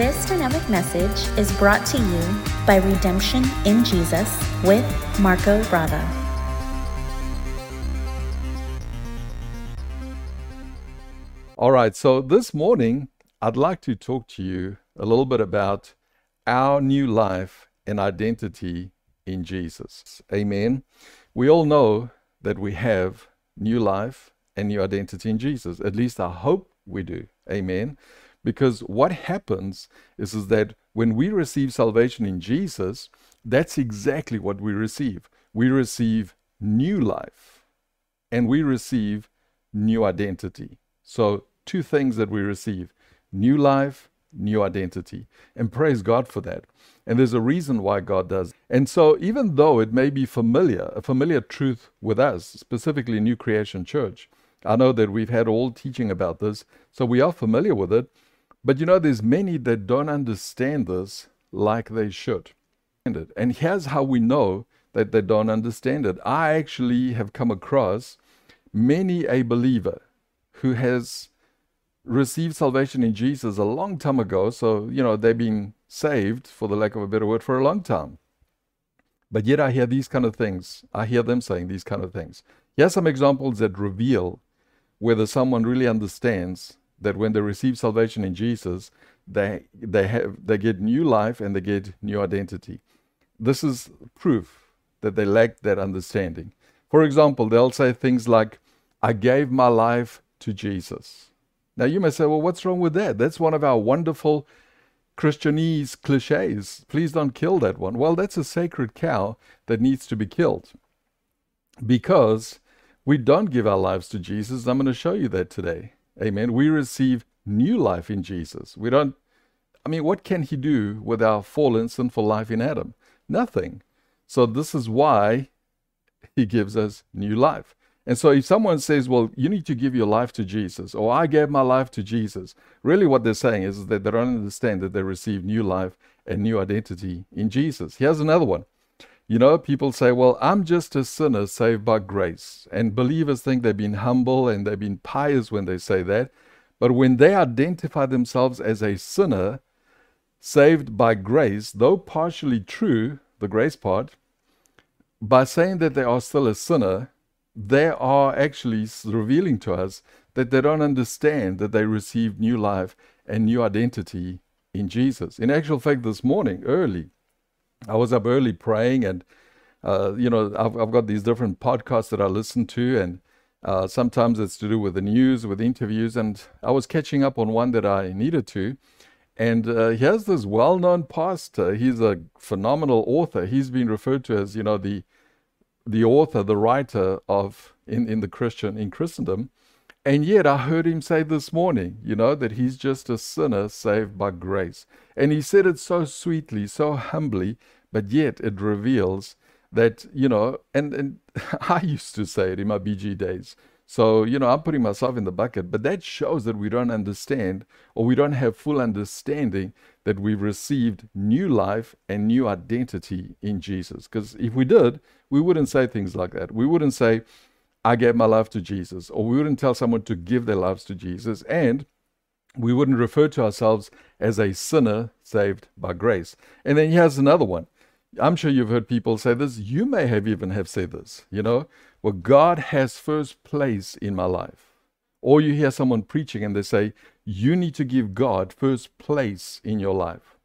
This dynamic message is brought to you by Redemption in Jesus with Marco Brava. All right, so this morning I'd like to talk to you a little bit about our new life and identity in Jesus. Amen. We all know that we have new life and new identity in Jesus. At least I hope we do. Amen. Because what happens is, is that when we receive salvation in Jesus, that's exactly what we receive. We receive new life and we receive new identity. So, two things that we receive new life, new identity. And praise God for that. And there's a reason why God does. And so, even though it may be familiar, a familiar truth with us, specifically New Creation Church, I know that we've had all teaching about this, so we are familiar with it. But you know, there's many that don't understand this like they should. And here's how we know that they don't understand it. I actually have come across many a believer who has received salvation in Jesus a long time ago. So, you know, they've been saved, for the lack of a better word, for a long time. But yet I hear these kind of things. I hear them saying these kind of things. Here's some examples that reveal whether someone really understands that when they receive salvation in Jesus, they they have they get new life and they get new identity. This is proof that they lack that understanding. For example, they'll say things like, I gave my life to Jesus. Now you may say, well, what's wrong with that? That's one of our wonderful Christianese cliches. Please don't kill that one. Well, that's a sacred cow that needs to be killed because we don't give our lives to Jesus. I'm going to show you that today. Amen. We receive new life in Jesus. We don't, I mean, what can He do with our fallen, sinful life in Adam? Nothing. So, this is why He gives us new life. And so, if someone says, Well, you need to give your life to Jesus, or I gave my life to Jesus, really what they're saying is that they don't understand that they receive new life and new identity in Jesus. Here's another one. You know, people say, well, I'm just a sinner saved by grace. And believers think they've been humble and they've been pious when they say that. But when they identify themselves as a sinner saved by grace, though partially true, the grace part, by saying that they are still a sinner, they are actually revealing to us that they don't understand that they received new life and new identity in Jesus. In actual fact, this morning, early, I was up early praying, and uh, you know, I've, I've got these different podcasts that I listen to, and uh, sometimes it's to do with the news, with interviews, and I was catching up on one that I needed to. And uh, has this well-known pastor. He's a phenomenal author. He's been referred to as, you know, the the author, the writer of in, in the Christian in Christendom. And yet I heard him say this morning, you know, that he's just a sinner saved by grace. And he said it so sweetly, so humbly, but yet it reveals that, you know, and, and I used to say it in my BG days. So, you know, I'm putting myself in the bucket, but that shows that we don't understand or we don't have full understanding that we've received new life and new identity in Jesus. Because if we did, we wouldn't say things like that. We wouldn't say, I gave my life to Jesus, or we wouldn't tell someone to give their lives to Jesus, and we wouldn't refer to ourselves as a sinner saved by grace. And then here's another one. I'm sure you've heard people say this. You may have even have said this, you know, well, God has first place in my life. Or you hear someone preaching and they say, you need to give God first place in your life.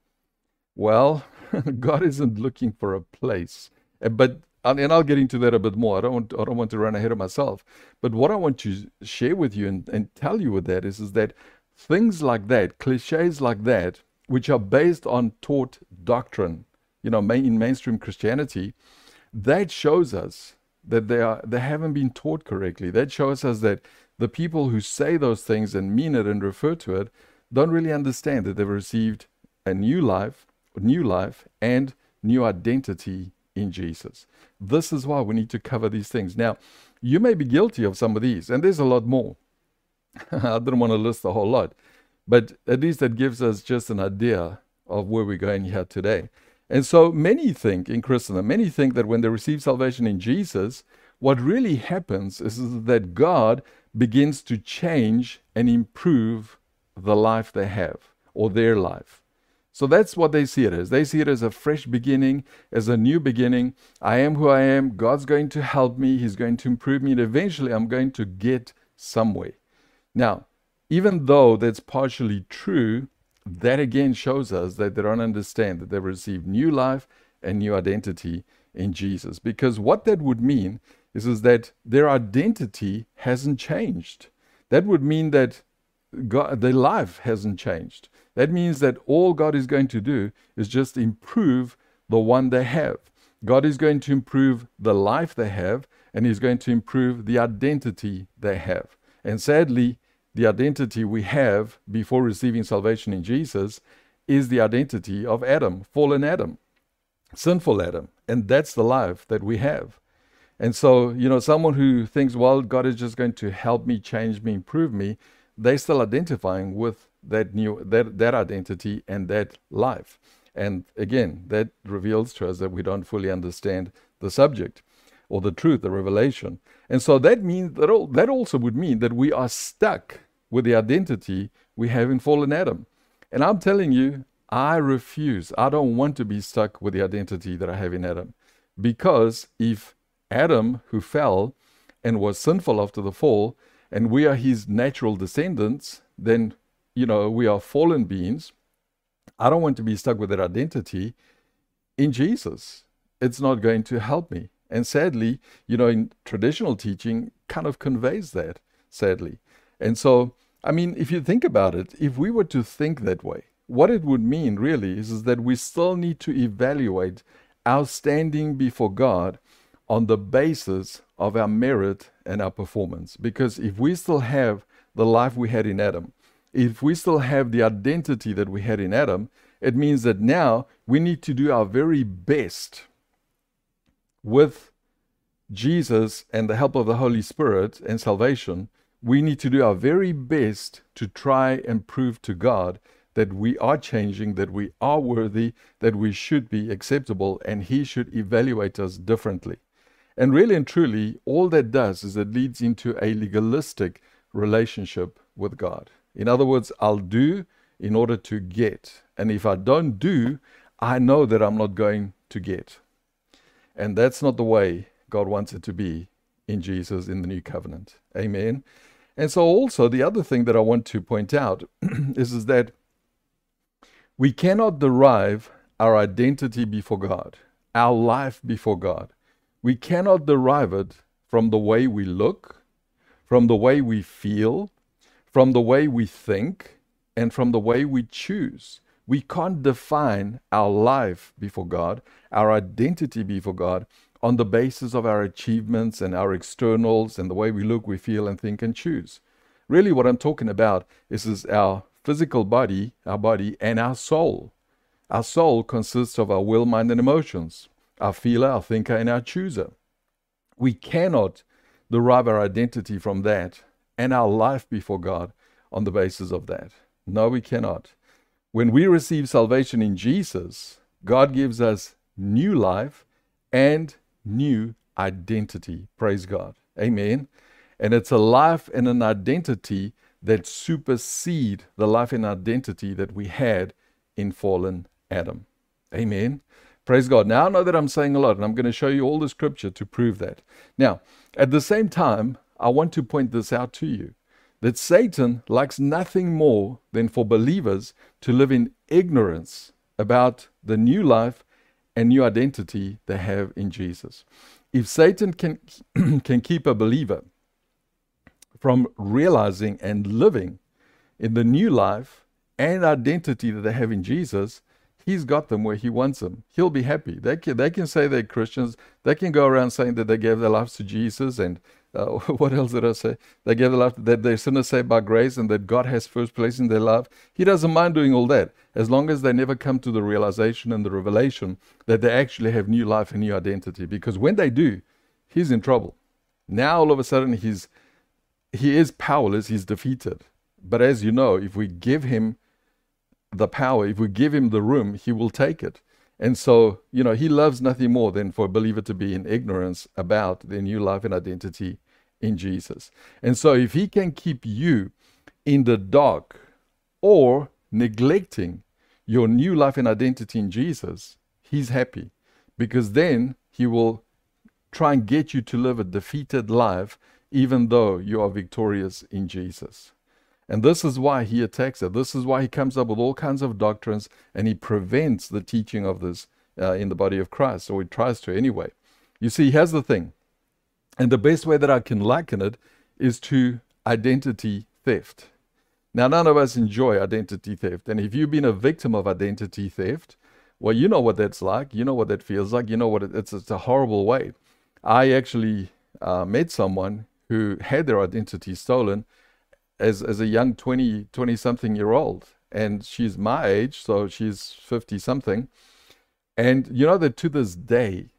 Well, God isn't looking for a place. Eh, but and I'll get into that a bit more. I don't want I don't want to run ahead of myself. But what I want to share with you and, and tell you with that is, is that things like that, cliches like that, which are based on taught doctrine, you know, in mainstream Christianity, that shows us that they are they haven't been taught correctly. That shows us that the people who say those things and mean it and refer to it don't really understand that they've received a new life, new life, and new identity in Jesus. This is why we need to cover these things. Now, you may be guilty of some of these, and there's a lot more. I didn't want to list the whole lot, but at least that gives us just an idea of where we're going here today. And so many think in Christendom, many think that when they receive salvation in Jesus, what really happens is that God begins to change and improve the life they have or their life. So that's what they see it as. They see it as a fresh beginning, as a new beginning. I am who I am. God's going to help me. He's going to improve me. And eventually I'm going to get somewhere. Now, even though that's partially true, that again shows us that they don't understand that they've received new life and new identity in Jesus. Because what that would mean is, is that their identity hasn't changed. That would mean that God, their life hasn't changed. That means that all God is going to do is just improve the one they have. God is going to improve the life they have, and He's going to improve the identity they have. And sadly, the identity we have before receiving salvation in Jesus is the identity of Adam, fallen Adam, sinful Adam. And that's the life that we have. And so, you know, someone who thinks, well, God is just going to help me, change me, improve me, they're still identifying with that new that that identity and that life. And again, that reveals to us that we don't fully understand the subject or the truth, the revelation. And so that means that all, that also would mean that we are stuck with the identity we have in fallen Adam. And I'm telling you, I refuse. I don't want to be stuck with the identity that I have in Adam. Because if Adam, who fell and was sinful after the fall, and we are his natural descendants, then you know, we are fallen beings. I don't want to be stuck with that identity in Jesus. It's not going to help me. And sadly, you know, in traditional teaching kind of conveys that, sadly. And so, I mean, if you think about it, if we were to think that way, what it would mean really is, is that we still need to evaluate our standing before God on the basis of our merit and our performance. Because if we still have the life we had in Adam, if we still have the identity that we had in Adam, it means that now we need to do our very best with Jesus and the help of the Holy Spirit and salvation. We need to do our very best to try and prove to God that we are changing, that we are worthy, that we should be acceptable, and He should evaluate us differently. And really and truly, all that does is it leads into a legalistic relationship with God. In other words, I'll do in order to get. And if I don't do, I know that I'm not going to get. And that's not the way God wants it to be in Jesus in the new covenant. Amen. And so, also, the other thing that I want to point out is, is that we cannot derive our identity before God, our life before God. We cannot derive it from the way we look, from the way we feel, from the way we think and from the way we choose. We can't define our life before God, our identity before God, on the basis of our achievements and our externals and the way we look, we feel, and think and choose. Really, what I'm talking about is, is our physical body, our body, and our soul. Our soul consists of our will, mind, and emotions, our feeler, our thinker, and our chooser. We cannot derive our identity from that and our life before God on the basis of that. No, we cannot. When we receive salvation in Jesus, God gives us new life and new identity. Praise God. Amen. And it's a life and an identity that supersede the life and identity that we had in fallen Adam. Amen. Praise God. Now I know that I'm saying a lot, and I'm going to show you all the scripture to prove that. Now, at the same time, I want to point this out to you that Satan likes nothing more than for believers to live in ignorance about the new life and new identity they have in Jesus. If Satan can, can keep a believer from realizing and living in the new life and identity that they have in Jesus, He's got them where He wants them. He'll be happy. They can, they can say they're Christians. They can go around saying that they gave their lives to Jesus and uh, what else did I say? They gave the life that they're sinners saved by grace and that God has first place in their life. He doesn't mind doing all that as long as they never come to the realization and the revelation that they actually have new life and new identity. Because when they do, he's in trouble. Now all of a sudden he's he is powerless, he's defeated. But as you know, if we give him the power, if we give him the room, he will take it. And so, you know, he loves nothing more than for a believer to be in ignorance about their new life and identity in Jesus. And so, if He can keep you in the dark or neglecting your new life and identity in Jesus, He's happy because then He will try and get you to live a defeated life, even though you are victorious in Jesus. And this is why he attacks it. This is why he comes up with all kinds of doctrines and he prevents the teaching of this uh, in the body of Christ, or he tries to anyway. You see, here's the thing. And the best way that I can liken it is to identity theft. Now, none of us enjoy identity theft. And if you've been a victim of identity theft, well, you know what that's like. You know what that feels like. You know what it, it's, it's a horrible way. I actually uh, met someone who had their identity stolen as, as a young 20, 20 something year old. And she's my age, so she's 50 something. And you know that to this day,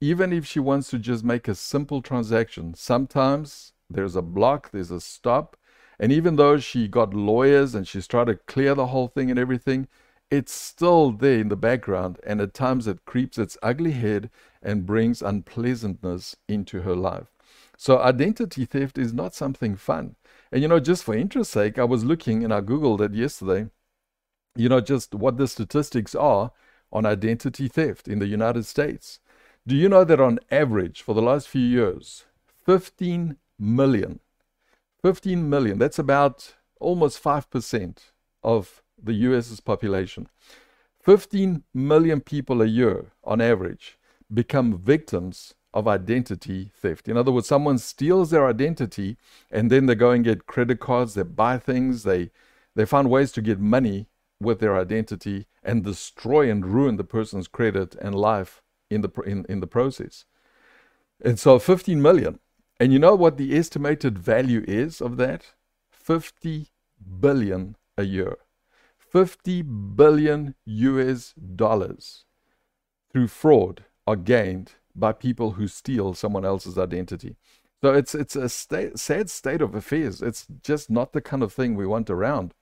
even if she wants to just make a simple transaction, sometimes there's a block, there's a stop. And even though she got lawyers and she's tried to clear the whole thing and everything, it's still there in the background. And at times it creeps its ugly head and brings unpleasantness into her life. So identity theft is not something fun. And you know, just for interest sake, I was looking and I Googled it yesterday, you know, just what the statistics are on identity theft in the United States. Do you know that on average for the last few years, 15 million, 15 million, that's about almost 5% of the US's population. 15 million people a year on average become victims of identity theft. In other words, someone steals their identity and then they go and get credit cards, they buy things, they they find ways to get money with their identity and destroy and ruin the person's credit and life in the in, in the process. And so 15 million. And you know what the estimated value is of that? 50 billion a year. 50 billion US dollars through fraud are gained by people who steal someone else's identity. So it's it's a state, sad state of affairs. It's just not the kind of thing we want around.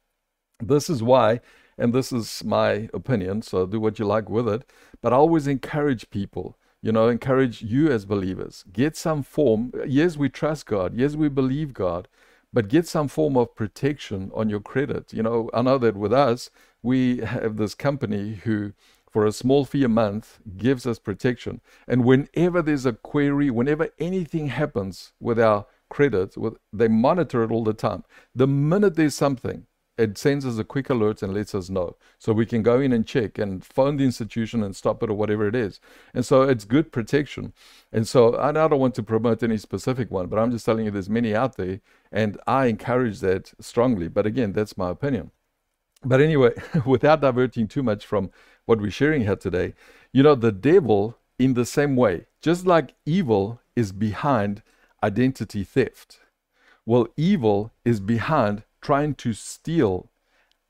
This is why, and this is my opinion. So do what you like with it. But I always encourage people. You know, encourage you as believers. Get some form. Yes, we trust God. Yes, we believe God. But get some form of protection on your credit. You know, I know that with us, we have this company who for a small fee a month gives us protection. And whenever there's a query, whenever anything happens with our credit, with, they monitor it all the time. The minute there's something, it sends us a quick alert and lets us know. So we can go in and check and phone the institution and stop it or whatever it is. And so it's good protection. And so I don't want to promote any specific one, but I'm just telling you there's many out there and I encourage that strongly. But again, that's my opinion. But anyway, without diverting too much from what we're sharing here today, you know, the devil, in the same way, just like evil is behind identity theft, well, evil is behind trying to steal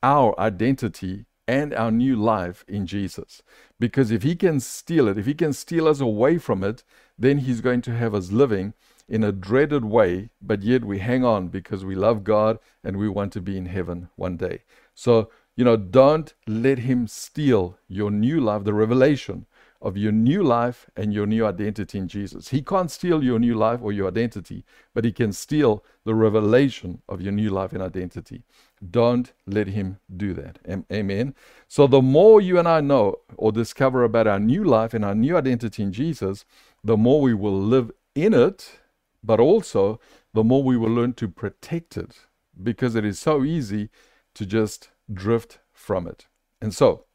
our identity and our new life in Jesus. Because if he can steal it, if he can steal us away from it, then he's going to have us living in a dreaded way, but yet we hang on because we love God and we want to be in heaven one day. So you know, don't let him steal your new life, the revelation of your new life and your new identity in Jesus. He can't steal your new life or your identity, but he can steal the revelation of your new life and identity. Don't let him do that. Amen. So, the more you and I know or discover about our new life and our new identity in Jesus, the more we will live in it, but also the more we will learn to protect it because it is so easy to just drift from it. And so,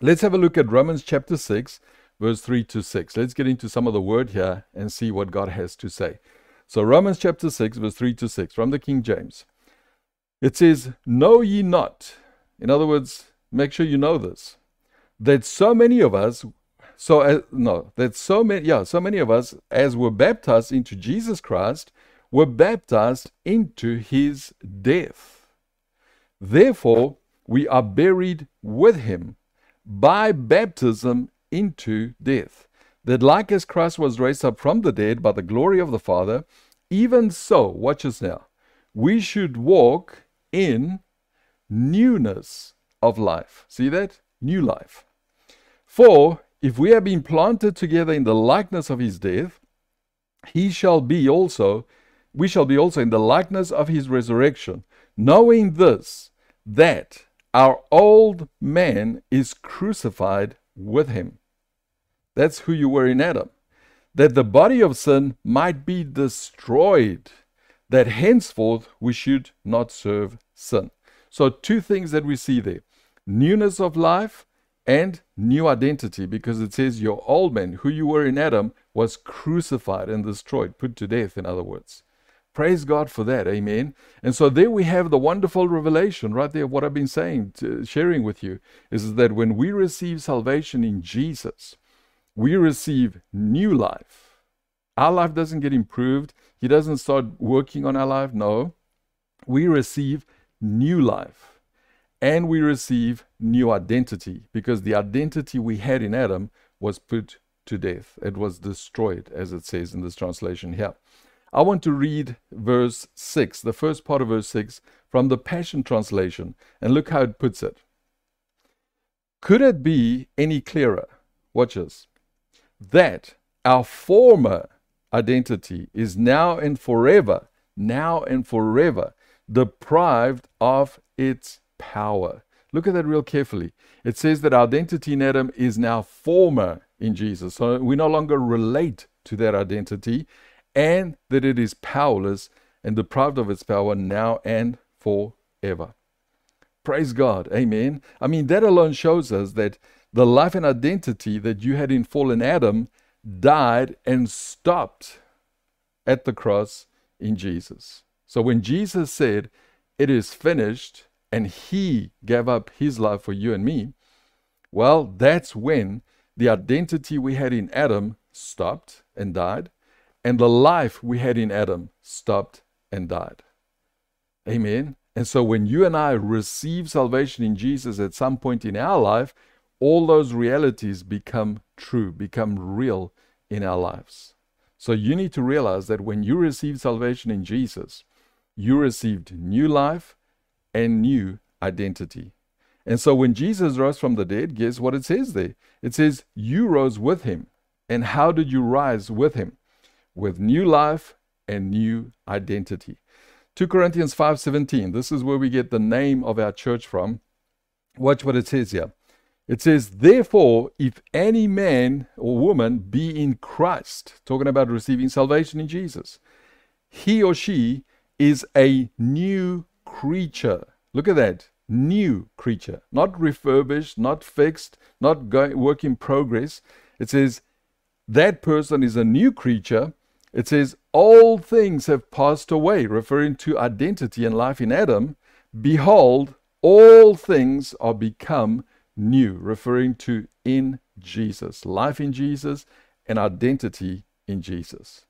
let's have a look at Romans chapter 6, verse 3 to 6. Let's get into some of the word here and see what God has to say. So, Romans chapter 6, verse 3 to 6 from the King James. It says, Know ye not, in other words, make sure you know this, that so many of us, so uh, no, that so many, yeah, so many of us, as were baptized into Jesus Christ, were baptized into his death. Therefore, we are buried with him by baptism into death, that like as Christ was raised up from the dead by the glory of the Father, even so, watch us now, we should walk in newness of life. See that? New life. For if we have been planted together in the likeness of his death, he shall be also, we shall be also in the likeness of his resurrection, knowing this, that our old man is crucified with him. That's who you were in Adam. That the body of sin might be destroyed, that henceforth we should not serve sin. So, two things that we see there newness of life and new identity, because it says your old man, who you were in Adam, was crucified and destroyed, put to death, in other words. Praise God for that. Amen. And so there we have the wonderful revelation right there. What I've been saying, to, sharing with you, is that when we receive salvation in Jesus, we receive new life. Our life doesn't get improved. He doesn't start working on our life. No. We receive new life and we receive new identity because the identity we had in Adam was put to death. It was destroyed, as it says in this translation here. I want to read verse 6, the first part of verse 6 from the Passion Translation, and look how it puts it. Could it be any clearer? Watch this. That our former identity is now and forever, now and forever, deprived of its power. Look at that real carefully. It says that our identity in Adam is now former in Jesus. So we no longer relate to that identity and that it is powerless and deprived of its power now and forever. Praise God. Amen. I mean, that alone shows us that the life and identity that you had in fallen Adam died and stopped at the cross in Jesus. So when Jesus said, It is finished, and he gave up his life for you and me, well, that's when the identity we had in Adam stopped and died, and the life we had in Adam stopped and died. Amen. And so when you and I receive salvation in Jesus at some point in our life, all those realities become true, become real in our lives. So you need to realize that when you receive salvation in Jesus, you received new life and new identity. And so when Jesus rose from the dead, guess what it says there? It says, You rose with him. And how did you rise with him? With new life and new identity. 2 Corinthians 5:17. This is where we get the name of our church from. Watch what it says here. It says, Therefore, if any man or woman be in Christ, talking about receiving salvation in Jesus, he or she is a new creature. Look at that. New creature. Not refurbished, not fixed, not work in progress. It says, That person is a new creature. It says, All things have passed away, referring to identity and life in Adam. Behold, all things are become new, referring to in Jesus, life in Jesus, and identity in Jesus.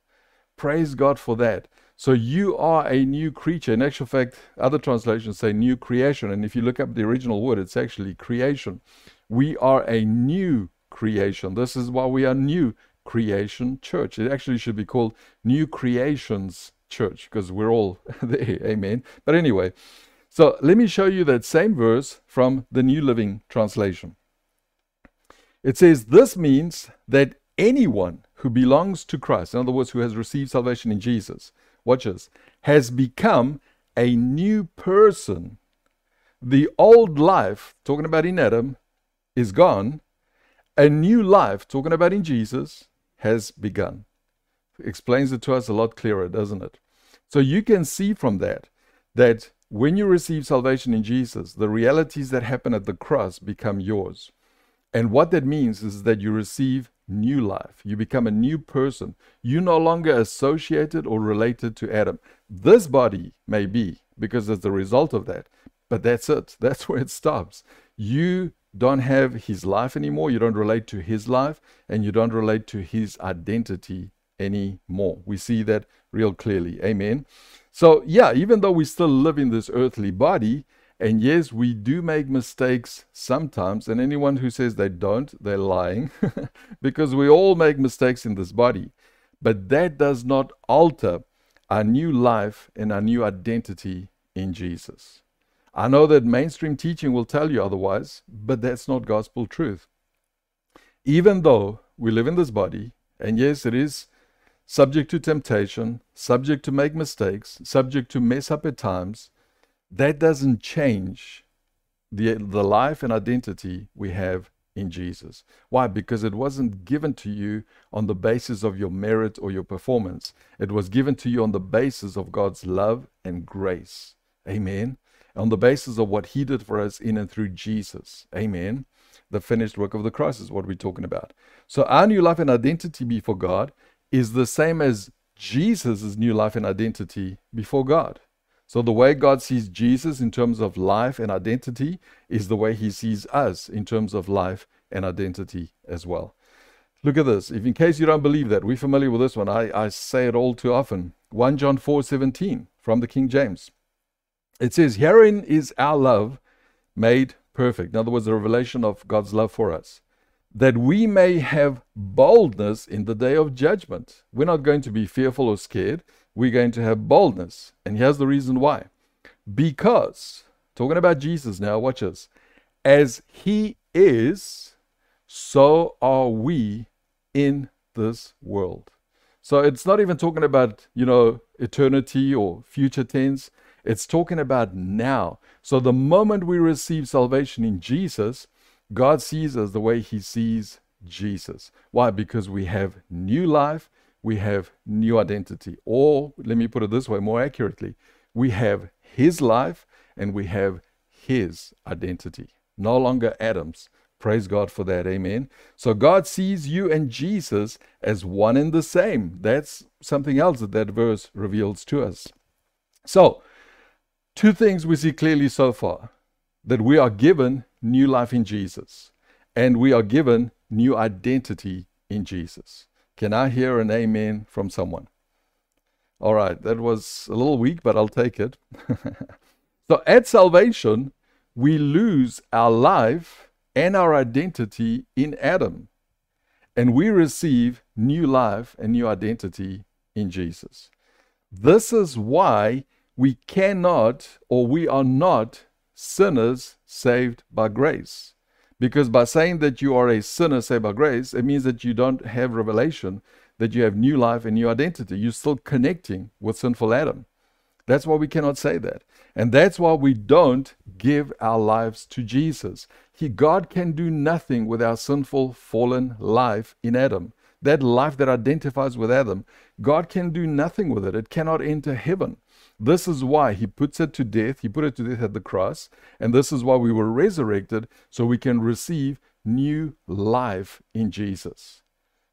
Praise God for that. So you are a new creature. In actual fact, other translations say new creation. And if you look up the original word, it's actually creation. We are a new creation. This is why we are new Creation Church. It actually should be called New Creations Church because we're all there. Amen. But anyway, so let me show you that same verse from the New Living Translation. It says, This means that anyone who belongs to Christ, in other words, who has received salvation in Jesus, watch this, has become a new person. The old life, talking about in Adam, is gone. A new life, talking about in Jesus, has begun. Explains it to us a lot clearer, doesn't it? So you can see from that that when you receive salvation in Jesus, the realities that happen at the cross become yours. And what that means is that you receive new life. You become a new person. You're no longer associated or related to Adam. This body may be because it's the result of that, but that's it. That's where it stops. You don't have his life anymore, you don't relate to his life, and you don't relate to his identity anymore. We see that real clearly. Amen. So, yeah, even though we still live in this earthly body, and yes, we do make mistakes sometimes, and anyone who says they don't, they're lying, because we all make mistakes in this body. But that does not alter our new life and our new identity in Jesus. I know that mainstream teaching will tell you otherwise, but that's not gospel truth. Even though we live in this body, and yes, it is subject to temptation, subject to make mistakes, subject to mess up at times, that doesn't change the, the life and identity we have in Jesus. Why? Because it wasn't given to you on the basis of your merit or your performance. It was given to you on the basis of God's love and grace. Amen. On the basis of what He did for us in and through Jesus. Amen. The finished work of the cross is what we're talking about. So, our new life and identity before God is the same as Jesus' new life and identity before God. So, the way God sees Jesus in terms of life and identity is the way he sees us in terms of life and identity as well. Look at this. If in case you don't believe that, we're familiar with this one. I, I say it all too often. 1 John 4 17 from the King James. It says, Herein is our love made perfect. In other words, the revelation of God's love for us, that we may have boldness in the day of judgment. We're not going to be fearful or scared we're going to have boldness. And here's the reason why. Because, talking about Jesus now, watch this. As he is, so are we in this world. So it's not even talking about, you know, eternity or future tense. It's talking about now. So the moment we receive salvation in Jesus, God sees us the way he sees Jesus. Why? Because we have new life we have new identity. Or, let me put it this way more accurately, we have his life and we have his identity. No longer Adam's. Praise God for that. Amen. So God sees you and Jesus as one and the same. That's something else that that verse reveals to us. So, two things we see clearly so far that we are given new life in Jesus and we are given new identity in Jesus. Can I hear an amen from someone? All right, that was a little weak, but I'll take it. so at salvation, we lose our life and our identity in Adam, and we receive new life and new identity in Jesus. This is why we cannot or we are not sinners saved by grace. Because by saying that you are a sinner saved by grace, it means that you don't have revelation, that you have new life and new identity. You're still connecting with sinful Adam. That's why we cannot say that. And that's why we don't give our lives to Jesus. He, God can do nothing with our sinful, fallen life in Adam. That life that identifies with Adam, God can do nothing with it. It cannot enter heaven. This is why he puts it to death. He put it to death at the cross. And this is why we were resurrected so we can receive new life in Jesus.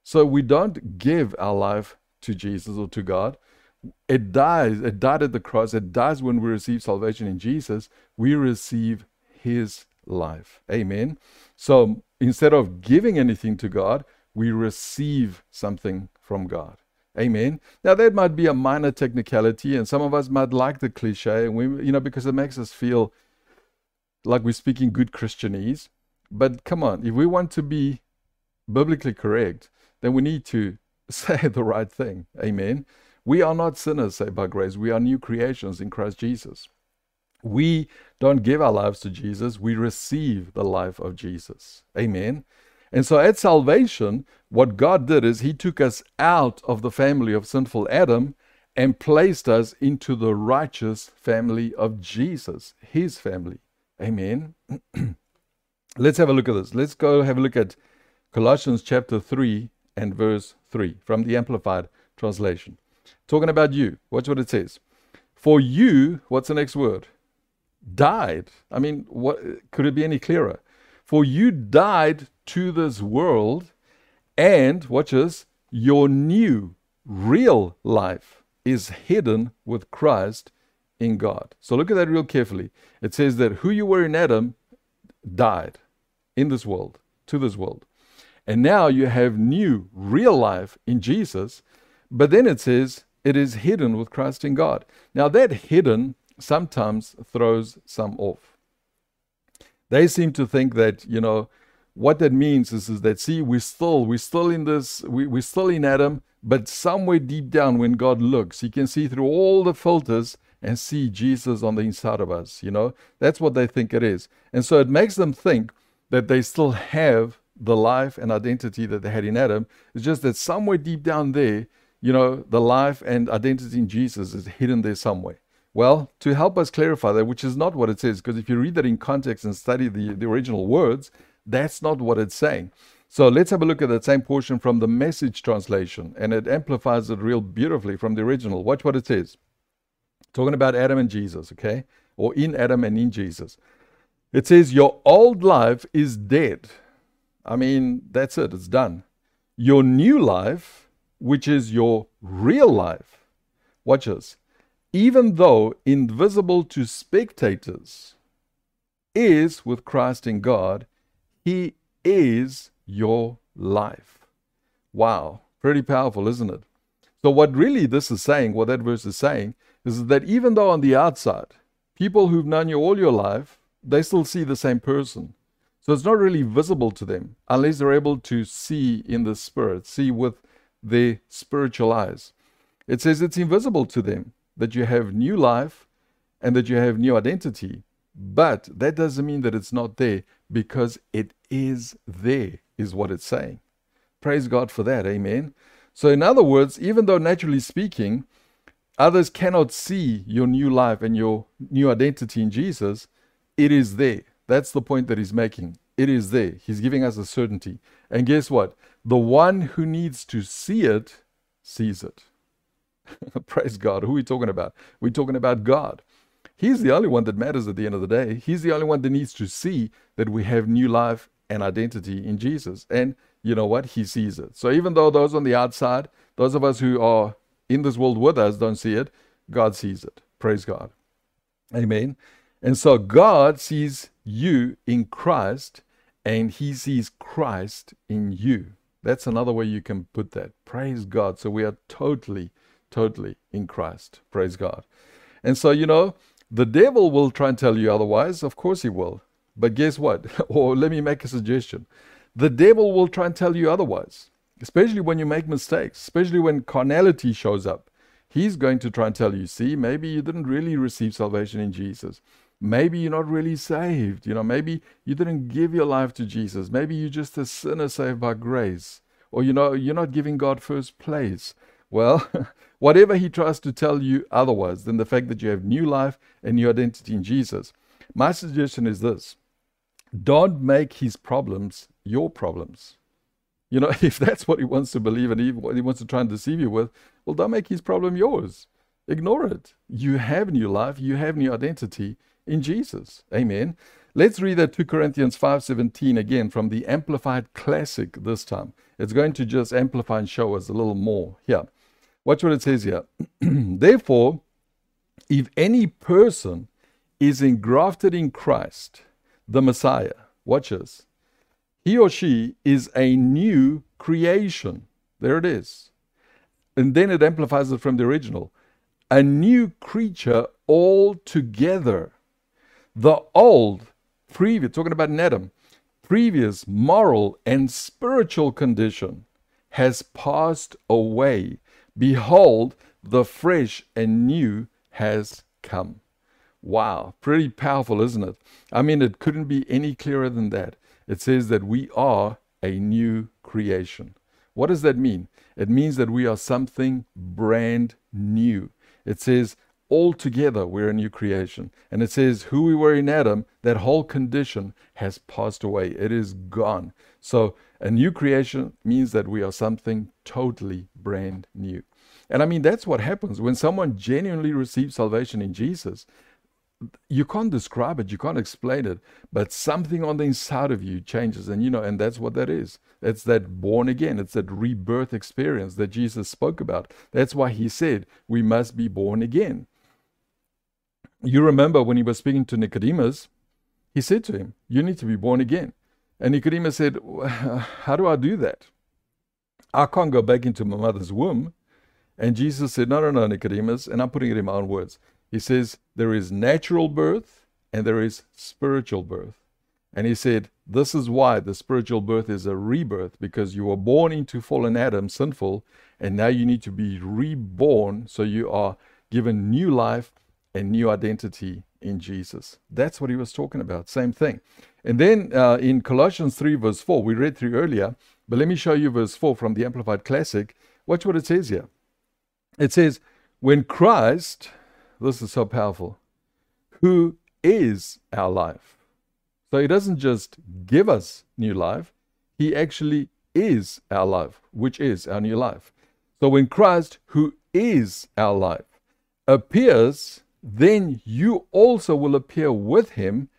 So we don't give our life to Jesus or to God. It dies. It died at the cross. It dies when we receive salvation in Jesus. We receive his life. Amen. So instead of giving anything to God, we receive something from God. Amen. Now that might be a minor technicality, and some of us might like the cliche, and we, you know, because it makes us feel like we're speaking good Christianese. But come on, if we want to be biblically correct, then we need to say the right thing. Amen. We are not sinners saved by grace. We are new creations in Christ Jesus. We don't give our lives to Jesus, we receive the life of Jesus. Amen. And so at salvation, what God did is He took us out of the family of sinful Adam and placed us into the righteous family of Jesus, His family. Amen. Let's have a look at this. Let's go have a look at Colossians chapter 3 and verse 3 from the Amplified Translation. Talking about you. Watch what it says. For you, what's the next word? Died. I mean, what could it be any clearer? For you died to this world, and watch this, your new real life is hidden with Christ in God. So look at that real carefully. It says that who you were in Adam died in this world, to this world. And now you have new real life in Jesus, but then it says it is hidden with Christ in God. Now that hidden sometimes throws some off. They seem to think that, you know, what that means is, is that see we still we're still in this we, we're still in adam but somewhere deep down when god looks he can see through all the filters and see jesus on the inside of us you know? That's what they think it is. And so it makes them think that they still have the life and identity that they had in adam. It's just that somewhere deep down there you know the life and identity in jesus is hidden there somewhere Well, to help us clarify that, which is not what it says, because if you read that in context and study the, the original words, that's not what it's saying. So let's have a look at that same portion from the message translation, and it amplifies it real beautifully from the original. Watch what it says. Talking about Adam and Jesus, okay? Or in Adam and in Jesus. It says, Your old life is dead. I mean, that's it, it's done. Your new life, which is your real life, watch this, even though invisible to spectators, is with Christ in God, He is your life. Wow, pretty powerful, isn't it? So, what really this is saying, what that verse is saying, is that even though on the outside, people who've known you all your life, they still see the same person. So it's not really visible to them unless they're able to see in the spirit, see with their spiritual eyes. It says it's invisible to them that you have new life and that you have new identity. But that doesn't mean that it's not there because it is there, is what it's saying. Praise God for that. Amen. So, in other words, even though naturally speaking, others cannot see your new life and your new identity in Jesus, it is there. That's the point that he's making. It is there. He's giving us a certainty. And guess what? The one who needs to see it sees it. Praise God. Who are we talking about? We're talking about God. He's the only one that matters at the end of the day. He's the only one that needs to see that we have new life and identity in Jesus. And you know what? He sees it. So even though those on the outside, those of us who are in this world with us don't see it, God sees it. Praise God. Amen. And so God sees you in Christ and he sees Christ in you. That's another way you can put that. Praise God. So we are totally, totally in Christ. Praise God. And so, you know, the devil will try and tell you otherwise. Of course he will. But guess what? or oh, let me make a suggestion. The devil will try and tell you otherwise, especially when you make mistakes, especially when carnality shows up. He's going to try and tell you, see, maybe you didn't really receive salvation in Jesus. Maybe you're not really saved. You know, maybe you didn't give your life to Jesus. Maybe you're just a sinner saved by grace. Or, you know, you're not giving God first place. Well, whatever he tries to tell you otherwise than the fact that you have new life and new identity in Jesus, my suggestion is this don't make his problems your problems. You know, if that's what he wants to believe and what he wants to try and deceive you with, well, don't make his problem yours. Ignore it. You have new life, you have new identity, in Jesus. Amen. Let's read that 2 Corinthians 5:17 again from the Amplified Classic this time. It's going to just amplify and show us a little more here. Watch what it says here. Therefore, if any person is engrafted in Christ, the Messiah, watch this. He or she is a new creation. There it is. And then it amplifies it from the original. A new creature altogether the old, previous, talking about an Adam, previous moral and spiritual condition has passed away. Behold, the fresh and new has come. Wow, pretty powerful, isn't it? I mean, it couldn't be any clearer than that. It says that we are a new creation. What does that mean? It means that we are something brand new. It says, altogether we're a new creation. And it says, who we were in Adam, that whole condition has passed away. It is gone. So a new creation means that we are something totally brand new. And I mean, that's what happens when someone genuinely receives salvation in Jesus. You can't describe it, you can't explain it, but something on the inside of you changes. And you know, and that's what that is. It's that born again, it's that rebirth experience that Jesus spoke about. That's why he said we must be born again you remember when he was speaking to Nicodemus, he said to him, You need to be born again. And Nicodemus said, How do I do that? I can't go back into my mother's womb. And Jesus said, No, no, no, Nicodemus. And I'm putting it in my own words. He says, There is natural birth and there is spiritual birth. And he said, This is why the spiritual birth is a rebirth, because you were born into fallen Adam, sinful, and now you need to be reborn so you are given new life a new identity in Jesus. That's what he was talking about. Same thing. And then uh, in Colossians 3, verse 4, we read through earlier, but let me show you verse 4 from the Amplified Classic. Watch what it says here. It says, When Christ, this is so powerful. Who is our life? So he doesn't just give us new life, he actually is our life, which is our new life. So when Christ, who is our life, appears, then you also will appear with him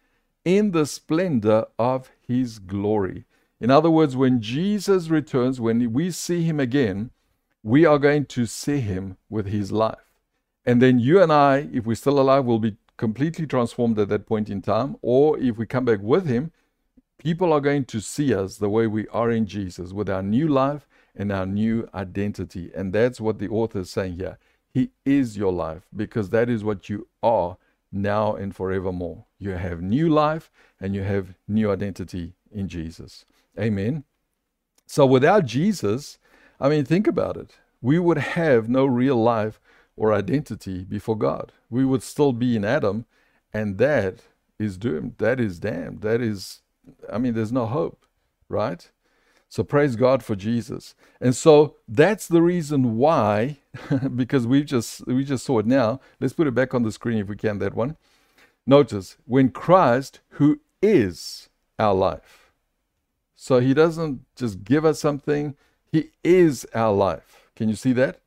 in the splendor of his glory. In other words, when Jesus returns, when we see him again, we are going to see him with his life. And then you and I, if we're still alive, will be completely transformed at that point in time. Or if we come back with him, people are going to see us the way we are in Jesus with our new life and our new identity. And that's what the author is saying here. He is your life because that is what you are now and forevermore. You have new life and you have new identity in Jesus. Amen. So without Jesus, I mean, think about it. We would have no real life or identity before God. We would still be in Adam, and that is doomed. That is damned. That is, I mean, there's no hope, right? So praise God for Jesus. And so that's the reason why, because we just we just saw it now. Let's put it back on the screen if we can, that one. Notice when Christ, who is our life. So he doesn't just give us something, he is our life. Can you see that?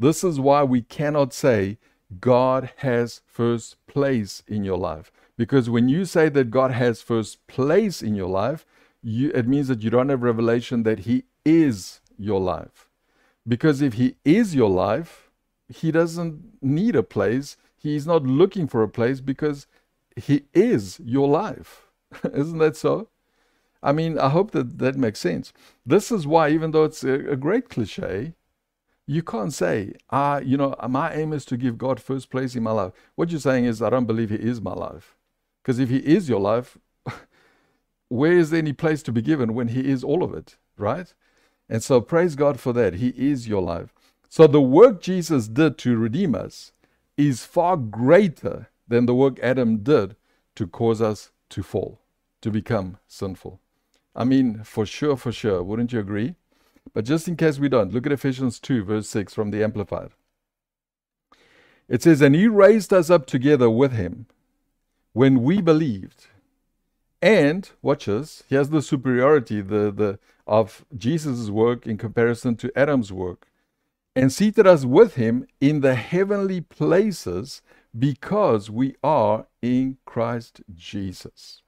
This is why we cannot say God has first place in your life. Because when you say that God has first place in your life, you, it means that you don't have revelation that He is your life. Because if He is your life, He doesn't need a place. He's not looking for a place because He is your life. Isn't that so? I mean, I hope that that makes sense. This is why, even though it's a, a great cliche, you can't say, ah, you know, my aim is to give God first place in my life. What you're saying is, I don't believe He is my life. Because if He is your life, where is there any place to be given when He is all of it, right? And so praise God for that. He is your life. So the work Jesus did to redeem us is far greater than the work Adam did to cause us to fall, to become sinful. I mean, for sure, for sure. Wouldn't you agree? But just in case we don't, look at Ephesians 2, verse 6 from the Amplified. It says, And he raised us up together with him when we believed. And, watch this, he has the superiority the, the, of Jesus' work in comparison to Adam's work, and seated us with him in the heavenly places because we are in Christ Jesus.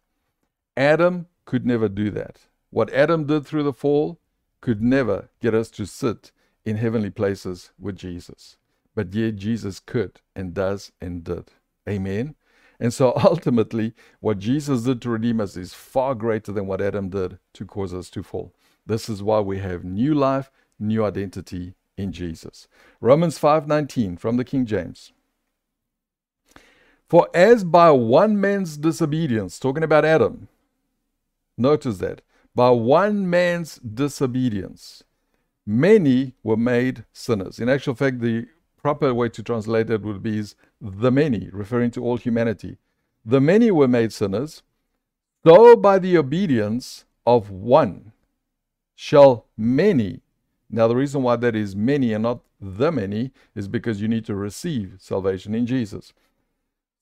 Adam could never do that. What Adam did through the fall, could never get us to sit in heavenly places with Jesus. But yet Jesus could and does and did. Amen. And so ultimately, what Jesus did to redeem us is far greater than what Adam did to cause us to fall. This is why we have new life, new identity in Jesus. Romans 5:19 from the King James. For as by one man's disobedience, talking about Adam, notice that, by one man's disobedience, many were made sinners. In actual fact, the proper way to translate it would be is the many, referring to all humanity. The many were made sinners, though by the obedience of one shall many. Now, the reason why that is many and not the many is because you need to receive salvation in Jesus.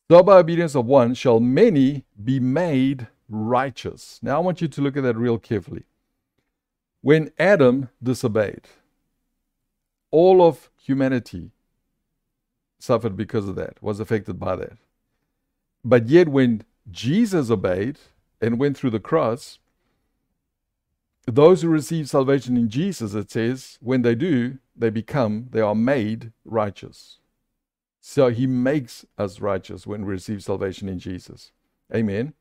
Though by obedience of one shall many be made righteous. Now, I want you to look at that real carefully. When Adam disobeyed, all of humanity suffered because of that, was affected by that. But yet, when Jesus obeyed and went through the cross, those who receive salvation in Jesus, it says, when they do, they become, they are made righteous. So he makes us righteous when we receive salvation in Jesus. Amen.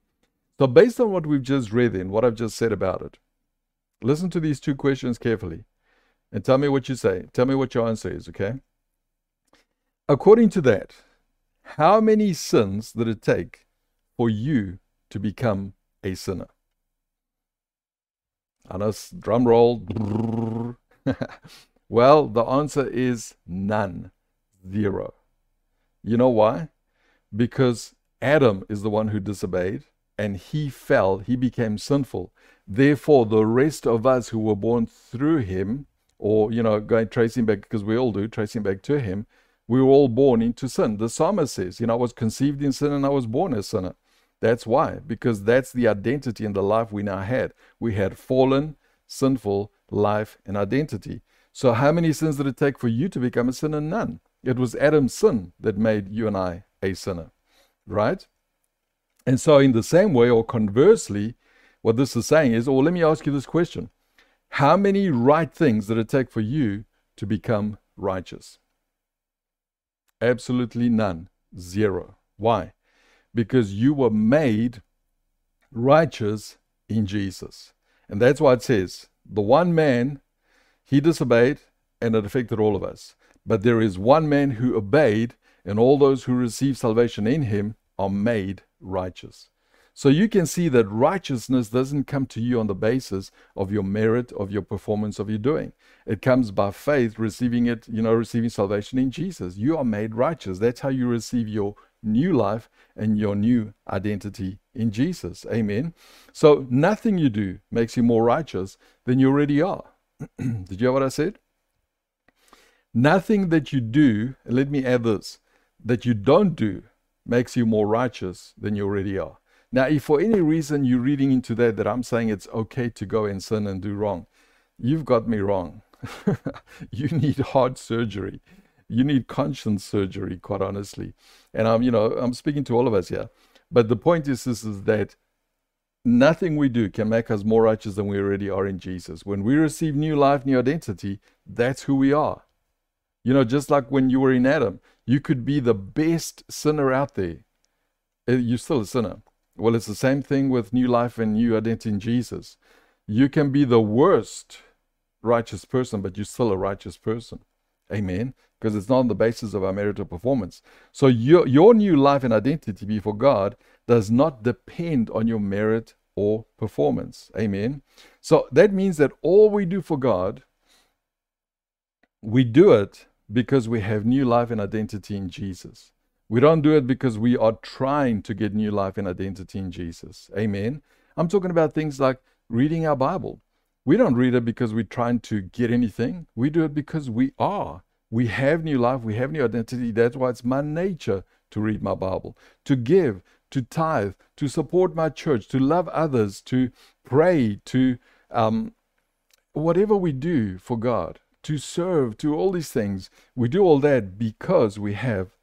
So, based on what we've just read in, what I've just said about it, listen to these two questions carefully and tell me what you say. Tell me what your answer is, okay? According to that, how many sins did it take for you to become a sinner? And a drum roll. well, the answer is none, zero. You know why? Because Adam is the one who disobeyed and he fell, he became sinful. Therefore, the rest of us who were born through him, or, you know, going tracing back, because we all do, tracing back to him, We were all born into sin. The psalmist says, You know, I was conceived in sin and I was born a sinner. That's why, because that's the identity and the life we now had. We had fallen, sinful life and identity. So, how many sins did it take for you to become a sinner? None. It was Adam's sin that made you and I a sinner, right? And so, in the same way, or conversely, what this is saying is, or let me ask you this question How many right things did it take for you to become righteous? Absolutely none. Zero. Why? Because you were made righteous in Jesus. And that's why it says, the one man, he disobeyed and it affected all of us. But there is one man who obeyed, and all those who receive salvation in him are made righteous. So you can see that righteousness doesn't come to you on the basis of your merit, of your performance, of your doing. It comes by faith, receiving it, you know, receiving salvation in Jesus. You are made righteous. That's how you receive your new life and your new identity in Jesus. Amen. So nothing you do makes you more righteous than you already are. Did you hear what I said? Nothing that you do, let me add this, that you don't do makes you more righteous than you already are. Now, if for any reason you're reading into that that I'm saying it's okay to go and sin and do wrong, you've got me wrong. you need heart surgery. You need conscience surgery, quite honestly. And I'm, you know, I'm speaking to all of us here. But the point is, is, is that nothing we do can make us more righteous than we already are in Jesus. When we receive new life, new identity, that's who we are. You know, just like when you were in Adam, you could be the best sinner out there. Uh, you're still a sinner. Well, it's the same thing with new life and new identity in Jesus. You can be the worst righteous person, but you're still a righteous person. Amen. Because it's not on the basis of our merit or performance. So your, your new life and identity before God does not depend on your merit or performance. Amen. So that means that all we do for God, we do it because we have new life and identity in Jesus. We don't do it because we are trying to get new life and identity in Jesus. Amen. I'm talking about things like reading our Bible. We don't read it because we're trying to get anything. We do it because we are. We have new life, we have new identity. That's why it's my nature to read my Bible, to give, to tithe, to support my church, to love others, to pray, to um, whatever we do for God, to serve, to all these things. We do all that because we have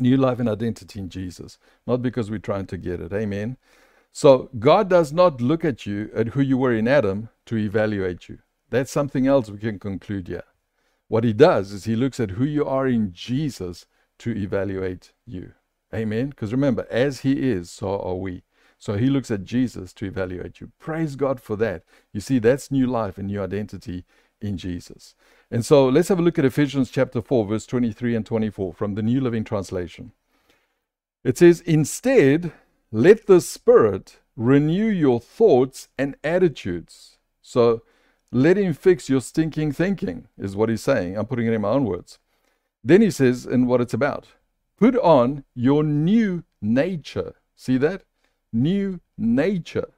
new life and identity in Jesus, not because we're trying to get it. Amen. So God does not look at you at who you were in Adam to evaluate you. That's something else we can conclude here. What he does is he looks at who you are in Jesus to evaluate you. Amen. Because remember, as he is, so are we. So he looks at Jesus to evaluate you. Praise God for that. You see, that's new life and new identity in Jesus. And so let's have a look at Ephesians chapter 4, verse 23 and 24 from the New Living Translation. It says, Instead, let the Spirit renew your thoughts and attitudes. So let Him fix your stinking thinking, is what He's saying. I'm putting it in my own words. Then He says, and what it's about put on your new nature. See that? New nature.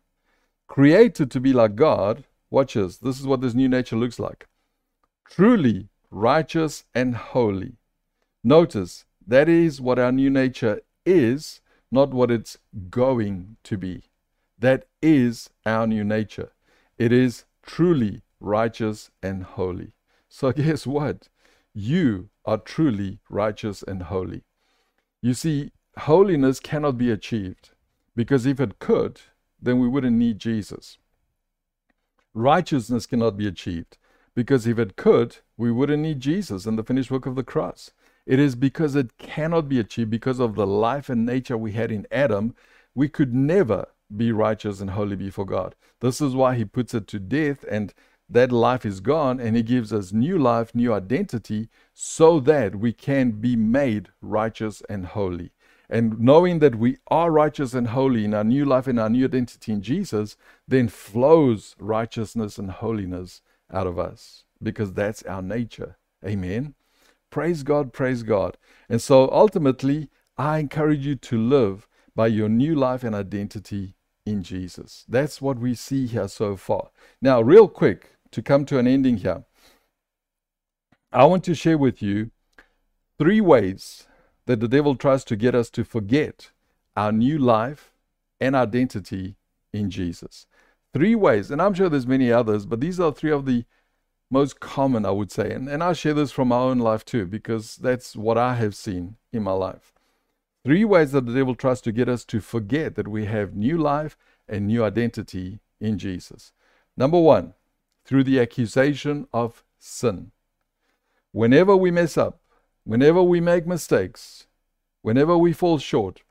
Created to be like God. Watch this. This is what this new nature looks like truly righteous and holy. Notice that is what our new nature is, not what it's going to be. That is our new nature. It is truly righteous and holy. So, guess what? You are truly righteous and holy. You see, holiness cannot be achieved because if it could, then we wouldn't need Jesus. Righteousness cannot be achieved because if it could, we wouldn't need Jesus and the finished work of the cross. It is because it cannot be achieved because of the life and nature we had in Adam, we could never be righteous and holy before God. This is why he puts it to death and that life is gone and he gives us new life, new identity so that we can be made righteous and holy. And knowing that we are righteous and holy in our new life and our new identity in Jesus, then flows righteousness and holiness out of us because that's our nature. Amen. Praise God, praise God. And so ultimately, I encourage you to live by your new life and identity in Jesus. That's what we see here so far. Now, real quick, to come to an ending here, I want to share with you three ways that the devil tries to get us to forget our new life and identity in Jesus. Three ways, and I'm sure there's many others, but these are three of the most common, I would say. And, and I share this from my own life too, because that's what I have seen in my life. Three ways that the devil tries to get us to forget that we have new life and new identity in Jesus. Number one, through the accusation of sin. Whenever we mess up, whenever we make mistakes, whenever we fall short,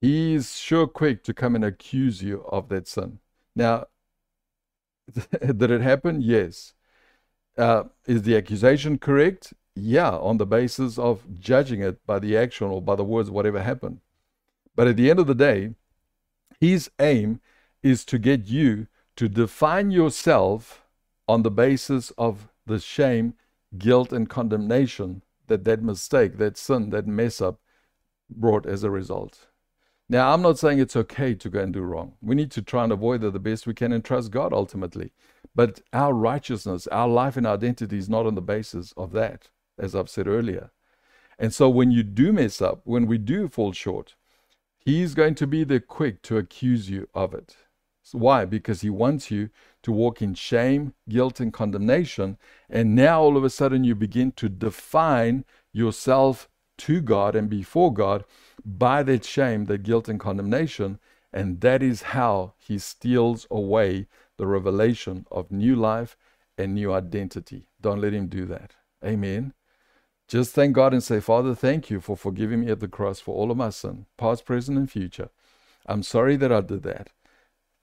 he is sure quick to come and accuse you of that sin. Now, did it happen? Yes. Uh, is the accusation correct? Yeah, on the basis of judging it by the action or by the words, whatever happened. But at the end of the day, his aim is to get you to define yourself on the basis of the shame, guilt, and condemnation that that mistake, that sin, that mess up brought as a result. Now, I'm not saying it's okay to go and do wrong. We need to try and avoid that the best we can and trust God ultimately. But our righteousness, our life and identity is not on the basis of that, as I've said earlier. And so when you do mess up, when we do fall short, He's going to be the quick to accuse you of it. So why? Because He wants you to walk in shame, guilt, and condemnation. And now all of a sudden you begin to define yourself to God and before God by that shame, that guilt, and condemnation. And that is how He steals away the revelation of new life and new identity. Don't let Him do that. Amen. Just thank God and say, Father, thank you for forgiving me at the cross for all of my sin, past, present, and future. I'm sorry that I did that.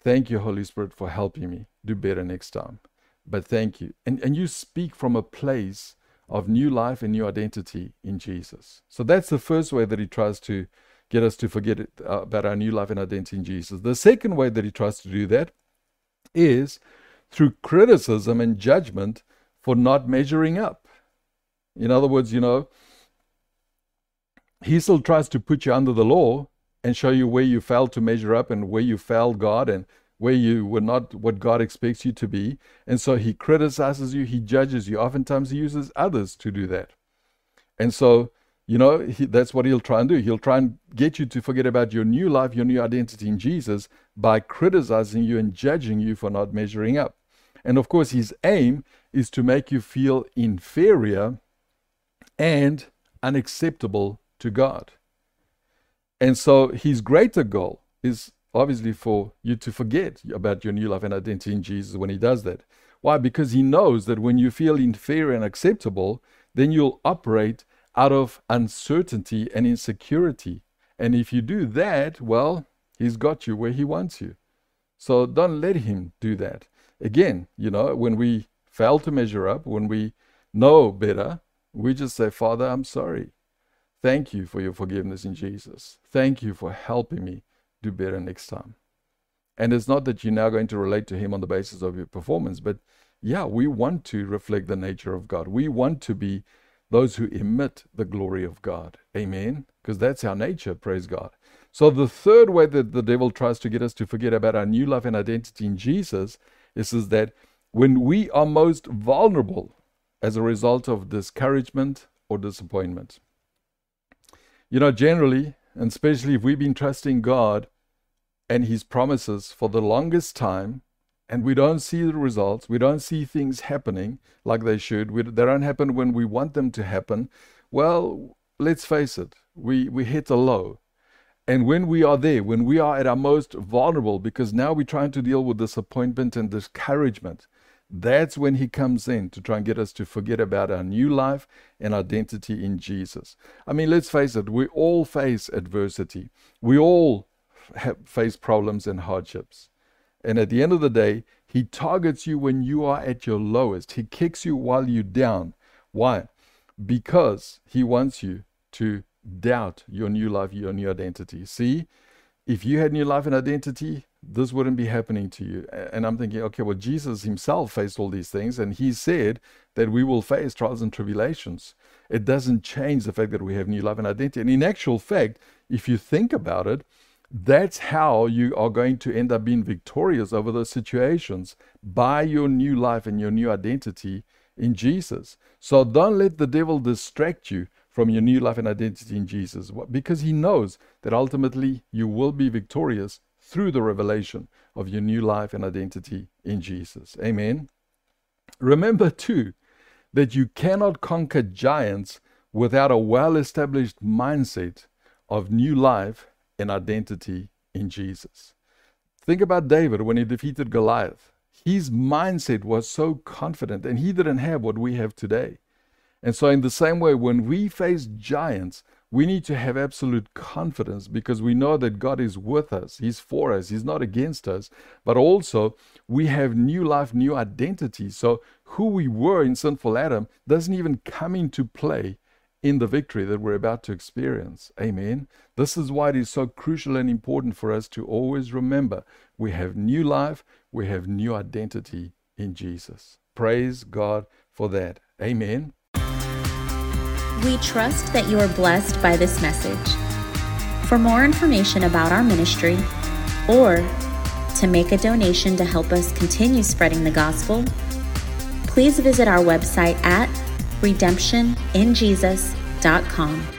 Thank you, Holy Spirit, for helping me do better next time. But thank you. And, and you speak from a place of new life and new identity in Jesus. So that's the first way that he tries to get us to forget it, uh, about our new life and identity in Jesus. The second way that he tries to do that is through criticism and judgment for not measuring up. In other words, you know, he still tries to put you under the law and show you where you failed to measure up and where you failed God and where you were not what God expects you to be. And so he criticizes you, he judges you. Oftentimes he uses others to do that. And so, you know, he, that's what he'll try and do. He'll try and get you to forget about your new life, your new identity in Jesus by criticizing you and judging you for not measuring up. And of course, his aim is to make you feel inferior and unacceptable to God. And so his greater goal is obviously for you to forget about your new life and identity in Jesus when he does that. Why? Because he knows that when you feel inferior and acceptable, then you'll operate out of uncertainty and insecurity. And if you do that, well, he's got you where he wants you. So don't let him do that. Again, you know, when we fail to measure up, when we know better, we just say, Father, I'm sorry. Thank you for your forgiveness in Jesus. Thank you for helping me do better next time. And it's not that you're now going to relate to Him on the basis of your performance, but yeah, we want to reflect the nature of God. We want to be those who emit the glory of God. Amen? Because that's our nature, praise God. So, the third way that the devil tries to get us to forget about our new life and identity in Jesus is, is that when we are most vulnerable as a result of discouragement or disappointment. You know, generally, and especially if we've been trusting God and His promises for the longest time, and we don't see the results, we don't see things happening like they should, we, they don't happen when we want them to happen, well, let's face it, we, we hit a low. And when we are there, when we are at our most vulnerable, because now we're trying to deal with disappointment and discouragement, that's when he comes in to try and get us to forget about our new life and identity in Jesus. I mean, let's face it, we all face adversity. We all face problems and hardships. And at the end of the day, he targets you when you are at your lowest. He kicks you while you're down. Why? Because he wants you to doubt your new life, your new identity. See, if you had new life and identity, this wouldn't be happening to you. And I'm thinking, okay, well, Jesus himself faced all these things, and he said that we will face trials and tribulations. It doesn't change the fact that we have new life and identity. And in actual fact, if you think about it, that's how you are going to end up being victorious over those situations by your new life and your new identity in Jesus. So don't let the devil distract you from your new life and identity in Jesus? Because He knows that ultimately you will be victorious through the revelation of your new life and identity in Jesus. Amen. Remember, too, that you cannot conquer giants without a well established mindset of new life and identity in Jesus. Think about David when he defeated Goliath. His mindset was so confident, and he didn't have what we have today. And so, in the same way, when we face giants, we need to have absolute confidence because we know that God is with us. He's for us. He's not against us. But also, we have new life, new identity. So, who we were in sinful Adam doesn't even come into play in the victory that we're about to experience. Amen. This is why it is so crucial and important for us to always remember we have new life, we have new identity in Jesus. Praise God for that. Amen. We trust that you are blessed by this message. For more information about our ministry or to make a donation to help us continue spreading the gospel, please visit our website at redemptioninjesus.com.